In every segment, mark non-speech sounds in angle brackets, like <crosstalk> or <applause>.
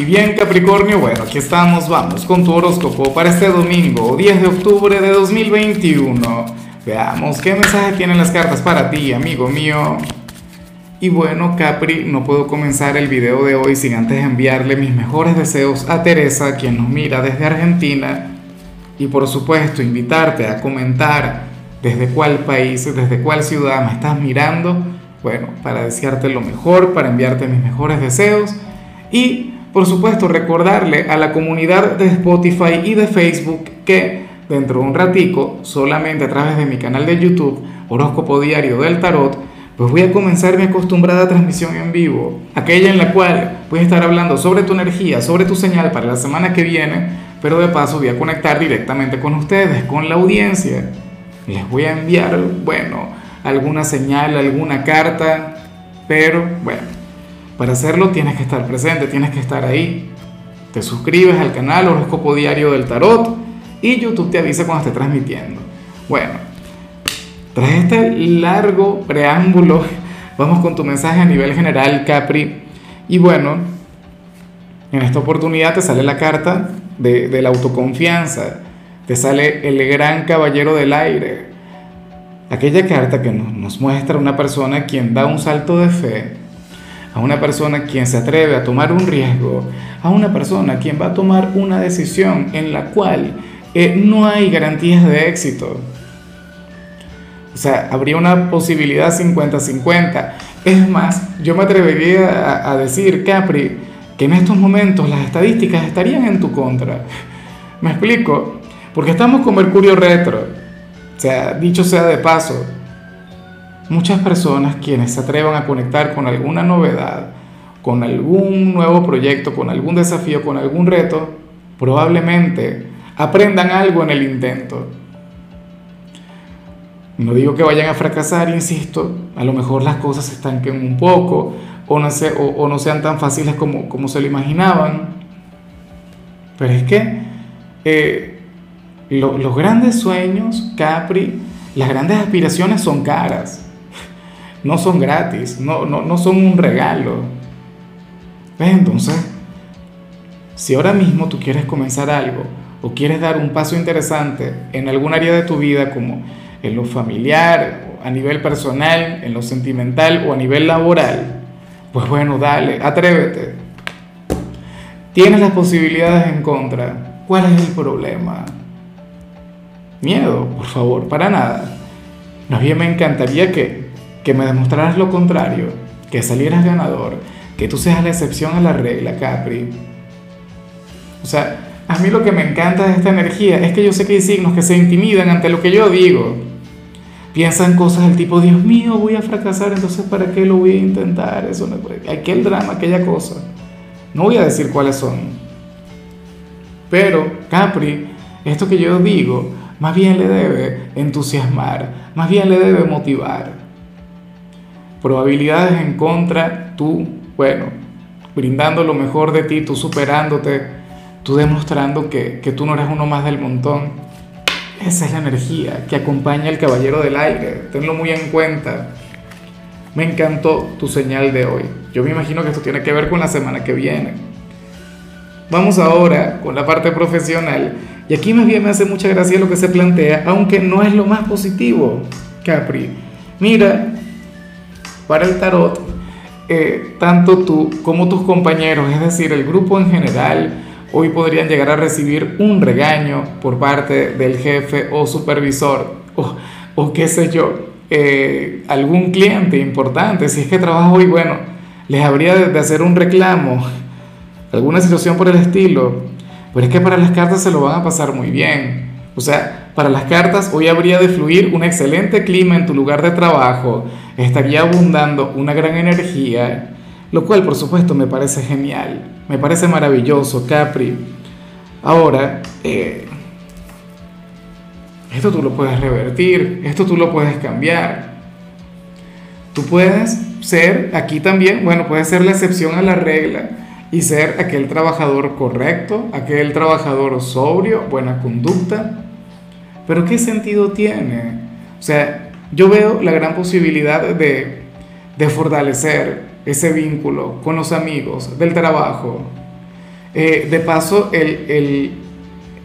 Y bien Capricornio, bueno, aquí estamos, vamos con tu horóscopo para este domingo, 10 de octubre de 2021. Veamos qué mensaje tienen las cartas para ti, amigo mío. Y bueno, Capri, no puedo comenzar el video de hoy sin antes enviarle mis mejores deseos a Teresa, quien nos mira desde Argentina. Y por supuesto, invitarte a comentar desde cuál país, desde cuál ciudad me estás mirando. Bueno, para desearte lo mejor, para enviarte mis mejores deseos. Y por supuesto, recordarle a la comunidad de Spotify y de Facebook que dentro de un ratico, solamente a través de mi canal de YouTube, Horóscopo Diario del Tarot, pues voy a comenzar mi acostumbrada transmisión en vivo, aquella en la cual voy a estar hablando sobre tu energía, sobre tu señal para la semana que viene, pero de paso voy a conectar directamente con ustedes, con la audiencia. Les voy a enviar, bueno, alguna señal, alguna carta, pero bueno, para hacerlo tienes que estar presente, tienes que estar ahí. Te suscribes al canal Horóscopo Diario del Tarot y YouTube te avisa cuando esté transmitiendo. Bueno, tras este largo preámbulo, <laughs> vamos con tu mensaje a nivel general, Capri. Y bueno, en esta oportunidad te sale la carta de, la autoconfianza, te sale el gran caballero del aire. Aquella carta que nos, muestra una persona quien da un salto de fe, a una persona quien se atreve a tomar un riesgo, a una persona quien va a tomar una decisión en la cual eh, no hay garantías de éxito. O sea, habría una posibilidad 50-50. Es más, yo me atrevería a, decir, Capri, que en estos momentos las estadísticas estarían en tu contra. ¿Me explico? Porque estamos con Mercurio retro. O sea, dicho sea de paso, muchas personas quienes se atrevan a conectar con alguna novedad, con algún nuevo proyecto, con algún desafío, con algún reto, probablemente aprendan algo en el intento. No digo que vayan a fracasar, insisto, a lo mejor las cosas se estanquen un poco o no, o, no sean tan fáciles como, como, se lo imaginaban. Pero es que eh, los grandes sueños, Capri, las grandes aspiraciones son caras, no son gratis, no, no, no son un regalo. Entonces, si ahora mismo tú quieres comenzar algo o quieres dar un paso interesante en algún área de tu vida como en lo familiar, a nivel personal, en lo sentimental o a nivel laboral, pues bueno, dale, atrévete. Tienes las posibilidades en contra. ¿Cuál es el problema? Miedo, por favor, para nada. Más bien me encantaría que, que me demostraras lo contrario, que salieras ganador, que tú seas la excepción a la regla, Capri. O sea, a mí lo que me encanta de esta energía es que yo sé que hay signos que se intimidan ante lo que yo digo piensan cosas del tipo, Dios mío, voy a fracasar, entonces ¿para qué lo voy a intentar? Eso no, aquel drama, aquella cosa. No voy a decir cuáles son. Pero Capri, esto que yo digo, más bien le debe entusiasmar, más bien le debe motivar. Probabilidades en contra, tú, bueno, brindando lo mejor de ti, tú superándote, tú demostrando que, que tú no eres uno más del montón esa es la energía que acompaña al caballero del aire. Tenlo muy en cuenta. Me encantó tu señal de hoy. Yo me imagino que esto tiene que ver con la semana que viene. Vamos ahora con la parte profesional. Y aquí más bien me hace mucha gracia lo que se plantea, aunque no es lo más positivo, Capri. Mira, para el tarot, eh, tanto tú como tus compañeros, es decir, el grupo en general, hoy podrían llegar a recibir un regaño por parte del jefe o supervisor o, qué sé yo, eh, algún cliente importante, si es que trabaja hoy, bueno, les habría de, hacer un reclamo, alguna situación por el estilo, pero es que para las cartas se lo van a pasar muy bien. O sea, para las cartas hoy habría de fluir un excelente clima en tu lugar de trabajo, estaría abundando una gran energía, lo cual por supuesto me parece genial, me parece maravilloso, Capri. Ahora, eh, esto tú lo puedes revertir, esto tú lo puedes cambiar. Tú puedes ser aquí también, bueno, puedes ser la excepción a la regla y ser aquel trabajador correcto, aquel trabajador sobrio, buena conducta. Pero ¿qué sentido tiene? O sea, yo veo la gran posibilidad de, fortalecer ese vínculo con los amigos del trabajo. Eh, de paso, el,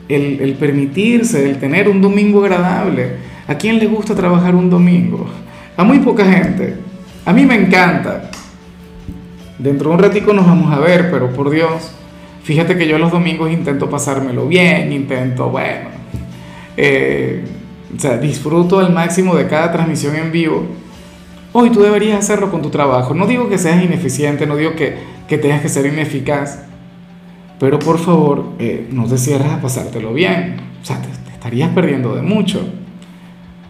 el, permitirse, el tener un domingo agradable. ¿A quién le gusta trabajar un domingo? A muy poca gente. A mí me encanta. Dentro de un ratico nos vamos a ver, pero por Dios, fíjate que yo los domingos intento pasármelo bien, intento, bueno, eh, o sea, disfruto al máximo de cada transmisión en vivo. Hoy tú deberías hacerlo con tu trabajo. No digo que seas ineficiente, no digo que, que tengas que ser ineficaz, pero por favor, eh, no te cierres a pasártelo bien. O sea, te, estarías perdiendo de mucho.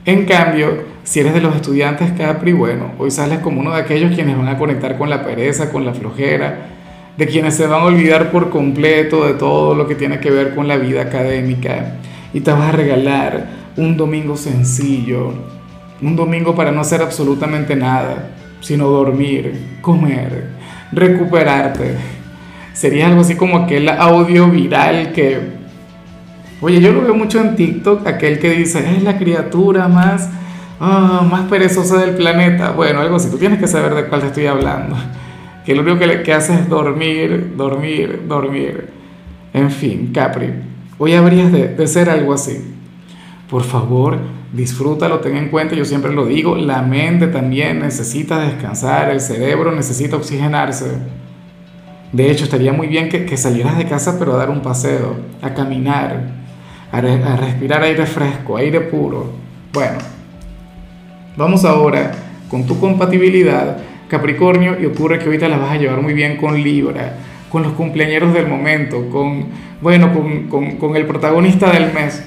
En cambio, si eres de los estudiantes Capri, bueno, hoy sales como uno de aquellos quienes van a conectar con la pereza, con la flojera, de quienes se van a olvidar por completo de todo lo que tiene que ver con la vida académica. Y te vas a regalar un domingo sencillo, un domingo para no hacer absolutamente nada, sino dormir, comer, recuperarte. Sería algo así como aquel audio viral que, oye, yo lo veo mucho en TikTok, aquel que dice, es la criatura más, ah, más perezosa del planeta. Bueno, algo así, tú tienes que saber de cuál te estoy hablando. Que lo único que, que hace es dormir, dormir, dormir. En fin, Capri, hoy habrías de, ser algo así. Por favor, disfrútalo, ten en cuenta, yo siempre lo digo, la mente también necesita descansar, el cerebro necesita oxigenarse. De hecho, estaría muy bien que, salieras de casa, pero a dar un paseo, a caminar, a respirar aire fresco, aire puro. Bueno, vamos ahora con tu compatibilidad, Capricornio, y ocurre que ahorita la vas a llevar muy bien con Libra, con los cumpleaños del momento, con, bueno, con, el protagonista del mes,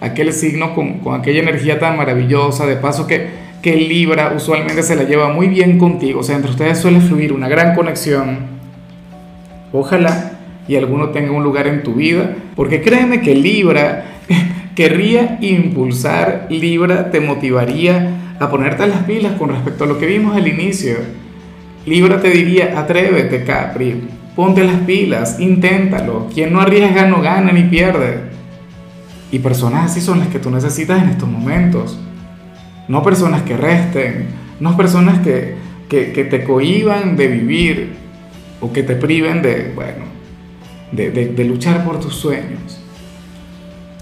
aquel signo con, con, aquella energía tan maravillosa, de paso que, que Libra usualmente se la lleva muy bien contigo, o sea, entre ustedes suele fluir una gran conexión. Ojalá y alguno tenga un lugar en tu vida, porque créeme que Libra <laughs> querría impulsar, Libra te motivaría a ponerte las pilas con respecto a lo que vimos al inicio. Libra te diría, atrévete Capri, ponte las pilas, inténtalo, quien no arriesga no gana ni pierde. Y personas así son las que tú necesitas en estos momentos. No personas que resten, no personas que, que, que te cohiban de vivir, o que te priven de, bueno, de, luchar por tus sueños.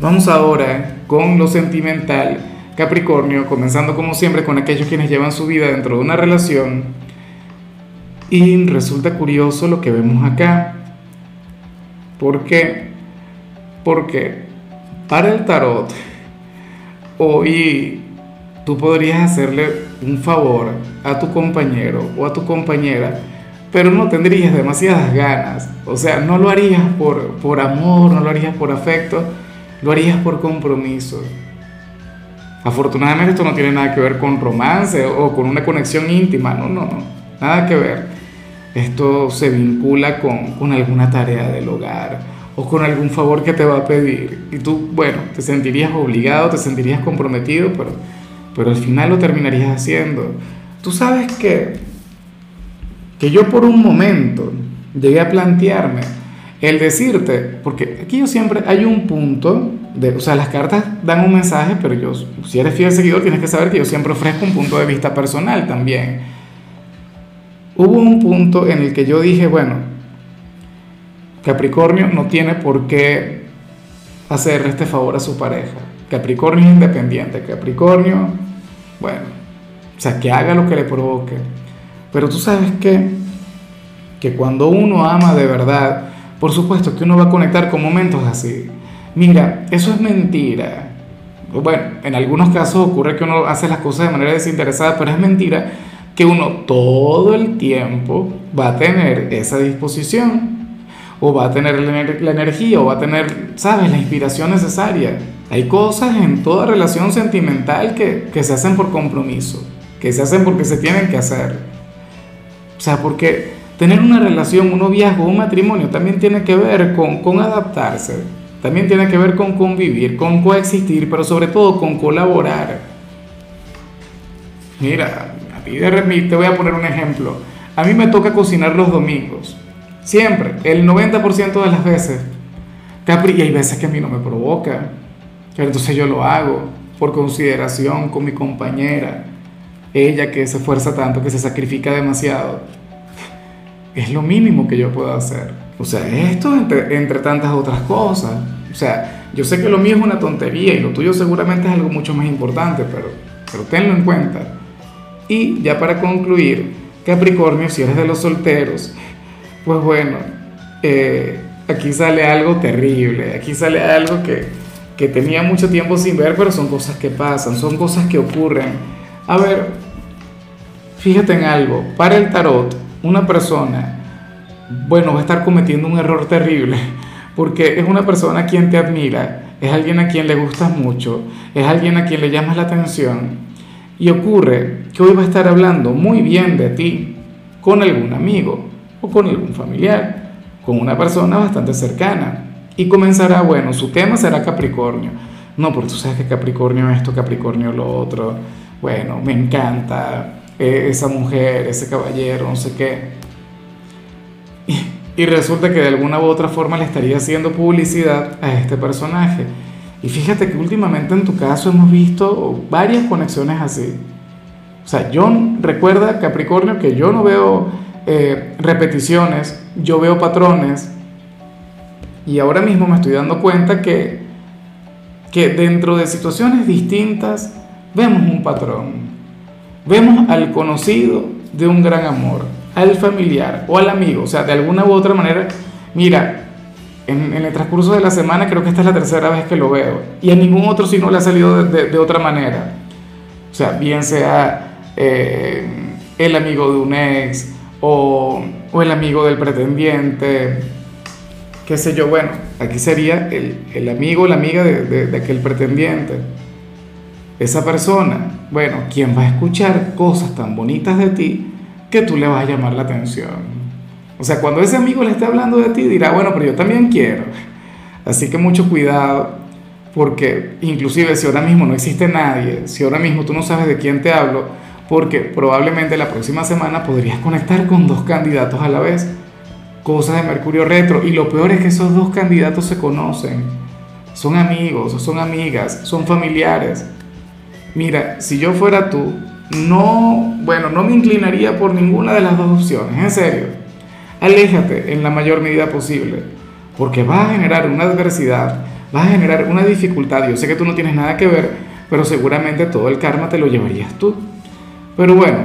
Vamos ahora con lo sentimental, Capricornio, comenzando como siempre con aquellos quienes llevan su vida dentro de una relación. Y resulta curioso lo que vemos acá. ¿Por qué? Porque para el tarot, hoy tú podrías hacerle un favor a tu compañero o a tu compañera pero no tendrías demasiadas ganas. O sea, no lo harías por, por amor, no lo harías por afecto, lo harías por compromiso. Afortunadamente esto no tiene nada que ver con romance o con una conexión íntima, no, no, no, nada que ver. Esto se vincula con, con alguna tarea del hogar o con algún favor que te va a pedir. Y tú, bueno, te sentirías obligado, te sentirías comprometido, pero, pero al final lo terminarías haciendo. Tú sabes que que yo por un momento llegué a plantearme el decirte, porque aquí yo siempre hay un punto, de, o sea, las cartas dan un mensaje, pero yo, si eres fiel seguidor, tienes que saber que yo siempre ofrezco un punto de vista personal también. Hubo un punto en el que yo dije, bueno, Capricornio no tiene por qué hacer este favor a su pareja. Capricornio es independiente, Capricornio, bueno, o sea, que haga lo que le provoque. Pero tú sabes que, que cuando uno ama de verdad, por supuesto que uno va a conectar con momentos así. Mira, eso es mentira. Bueno, en algunos casos ocurre que uno hace las cosas de manera desinteresada, pero es mentira que uno todo el tiempo va a tener esa disposición, o va a tener la, energía, o va a tener, ¿sabes?, la inspiración necesaria. Hay cosas en toda relación sentimental que, que se hacen por compromiso, que se hacen porque se tienen que hacer. O sea, porque tener una relación, un noviazgo, un matrimonio también tiene que ver con, adaptarse, también tiene que ver con convivir, con coexistir, pero sobre todo con colaborar. Mira, a ti de te voy a poner un ejemplo. A mí me toca cocinar los domingos. Siempre, el 90% de las veces. Capri, y hay veces que a mí no me provoca. Pero entonces yo lo hago por consideración con mi compañera ella que se esfuerza tanto, que se sacrifica demasiado. Es lo mínimo que yo puedo hacer. O sea, esto entre, tantas otras cosas. O sea, yo sé que lo mío es una tontería y lo tuyo seguramente es algo mucho más importante, pero, pero tenlo en cuenta. Y ya para concluir, Capricornio, si eres de los solteros, pues bueno, eh, aquí sale algo terrible, aquí sale algo que, que tenía mucho tiempo sin ver, pero son cosas que pasan, son cosas que ocurren. A ver, fíjate en algo, para el tarot, una persona, bueno, va a estar cometiendo un error terrible porque es una persona a quien te admira, es alguien a quien le gustas mucho, es alguien a quien le llamas la atención. Y ocurre que hoy va a estar hablando muy bien de ti con algún amigo o con algún familiar, con una persona bastante cercana. Y comenzará, bueno, su tema será Capricornio. No, porque tú sabes que Capricornio esto, Capricornio lo otro. Bueno, me encanta eh, esa mujer, ese caballero, no sé qué y resulta que de alguna u otra forma le estaría haciendo publicidad a este personaje. Y fíjate que últimamente en tu caso hemos visto varias conexiones así. O sea, yo recuerda Capricornio que yo no veo eh, repeticiones, yo veo patrones. Y ahora mismo me estoy dando cuenta que, que dentro de situaciones distintas vemos un patrón. Vemos al conocido de un gran amor al familiar o al amigo, o sea, de alguna u otra manera, mira, en, el transcurso de la semana creo que esta es la tercera vez que lo veo y a ningún otro si no le ha salido de, otra manera. O sea, bien sea eh, el amigo de un ex o, o, el amigo del pretendiente, qué sé yo, bueno, aquí sería el, el amigo o la amiga de, de aquel pretendiente. Esa persona, bueno, quien va a escuchar cosas tan bonitas de ti, que tú le vas a llamar la atención. O sea, cuando ese amigo le esté hablando de ti, dirá, bueno, pero yo también quiero. Así que mucho cuidado, porque inclusive si ahora mismo no existe nadie, si ahora mismo tú no sabes de quién te hablo, porque probablemente la próxima semana podrías conectar con dos candidatos a la vez, cosas de Mercurio retro, y lo peor es que esos dos candidatos se conocen, son amigos, son amigas, son familiares. Mira, si yo fuera tú, no, bueno, no me inclinaría por ninguna de las dos opciones, en serio. Aléjate en la mayor medida posible, porque vas a generar una adversidad, vas a generar una dificultad. Yo sé que tú no tienes nada que ver, pero seguramente todo el karma te lo llevarías tú. Pero bueno,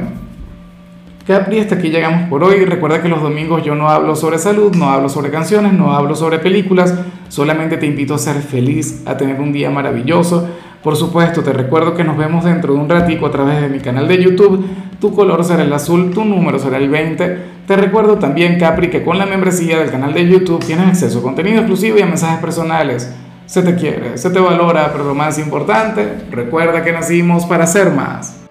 Capri, hasta aquí llegamos por hoy. Recuerda que los domingos yo no hablo sobre salud, no hablo sobre canciones, no hablo sobre películas, solamente te invito a ser feliz, a tener un día maravilloso por supuesto, te recuerdo que nos vemos dentro de un ratico a través de mi canal de YouTube. Tu color será el azul, tu número será el 20. Te recuerdo también, Capri, que con la membresía del canal de YouTube tienes acceso a contenido exclusivo y a mensajes personales. Se te quiere, se te valora, pero lo más importante, recuerda que nacimos para ser más.